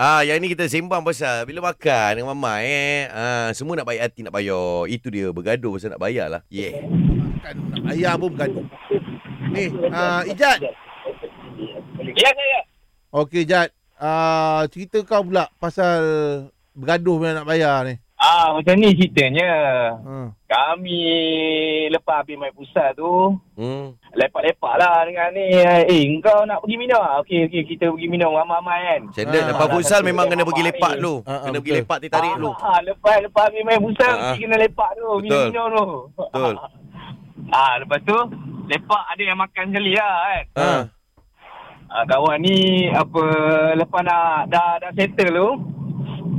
Ah, yang ni kita sembang pasal bila makan dengan mama eh. Ah, semua nak baik hati nak bayar. Itu dia bergaduh pasal nak bayar lah. Yeah. Kan nak bayar pun bergaduh. Ni, uh, Ijat. Ya saya. Okey, Ijat. Uh, cerita kau pula pasal bergaduh bila nak bayar ni. Ah macam ni ceritanya. Uh. Kami lepas habis main pusat tu, Hmm. lepak-lepak lah dengan ni. Eh, kau nak pergi minum? ah? Okey, okey, kita pergi minum ramai-ramai kan. Standard Ah, lepas lah, futsal satu memang kena pergi lepak dulu. Ah, ah, Kena pergi lepak teh tarik dulu. Ah, lepas lepas habis main pusat, Ah, mesti kena lepak tu. Betul. Minum-minum tu. Betul. ah, lepas tu, lepak ada yang makan sekali lah kan. Ah. Ah, kawan ni apa lepas nak dah dah settle tu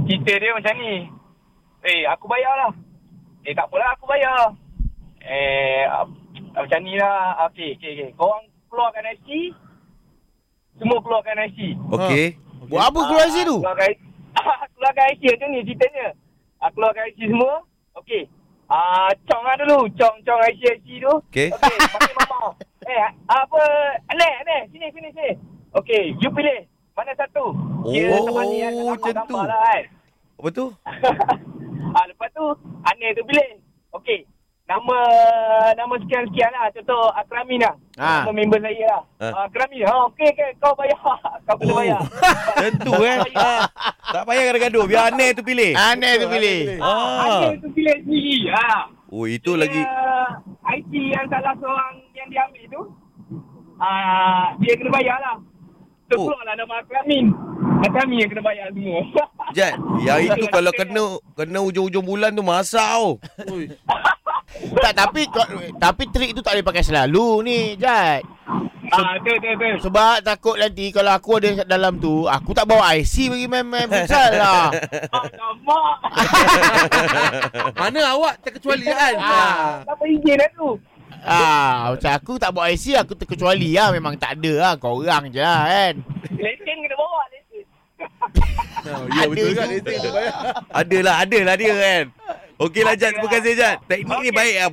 cerita dia macam ni. Eh aku bayar lah. Eh tak apalah aku bayar. Eh ah, macam ni lah. Okey okey okey. Korang keluarkan IC. Semua keluarkan IC. Okey. Buat apa keluar IC tu? Keluarkan IC. keluarkan IC macam ni ceritanya. Ah, keluarkan IC semua. Okey. Ah, cong lah dulu. Cong cong IC IC tu. Okey. Okey, panggil mama. Eh, apa? Aneh, aneh. Sini, sini, sini. Okey, you pilih. Mana satu? Dia Oh, tempat ni macam tu. Lah, kan? Apa tu? ah, lepas tu, aneh tu pilih. Okey. Nama nama sekian-sekian lah. Contoh Akramin lah. Ah. Nama member saya lah. Ah. Ah. Akramin. Ha, okey, okey. Kau bayar. Kau kena Oh. bayar. Tentu eh. Tak payah gaduh-gaduh. Biar aneh tu pilih. Aneh tu pilih. Ah. Aneh tu pilih sendiri. Ha. Oh, itu Dia, lagi. IT yang salah seorang yang diambil tu ah dia kena bayar lah. So, Oh. keluarlah nama Akramin. Akramin yang kena bayar semua. Jad, yang itu kalau kena kena hujung-hujung bulan tu masak tau. Tak tapi kau- tapi trik tu tak boleh pakai selalu ni, Jad. ah, betul, betul, betul. Sebab takut nanti kalau aku ada kat dalam tu, aku tak bawa IC bagi main-main futsal lah. Alamak. Mana awak terkecualian? Ah. Apa izin lah tu? Ah, macam aku tak bawa IC, aku terkecuali lah. Memang tak ada lah. Kau orang je lah kan. Lesen kena bawa, lesen. Oh, ya betul Ada tu. Lesen tu bayar. Adalah, adalah dia kan. Okeylah Jad, terima kasih Jad. Teknik ni Okey. baik lah.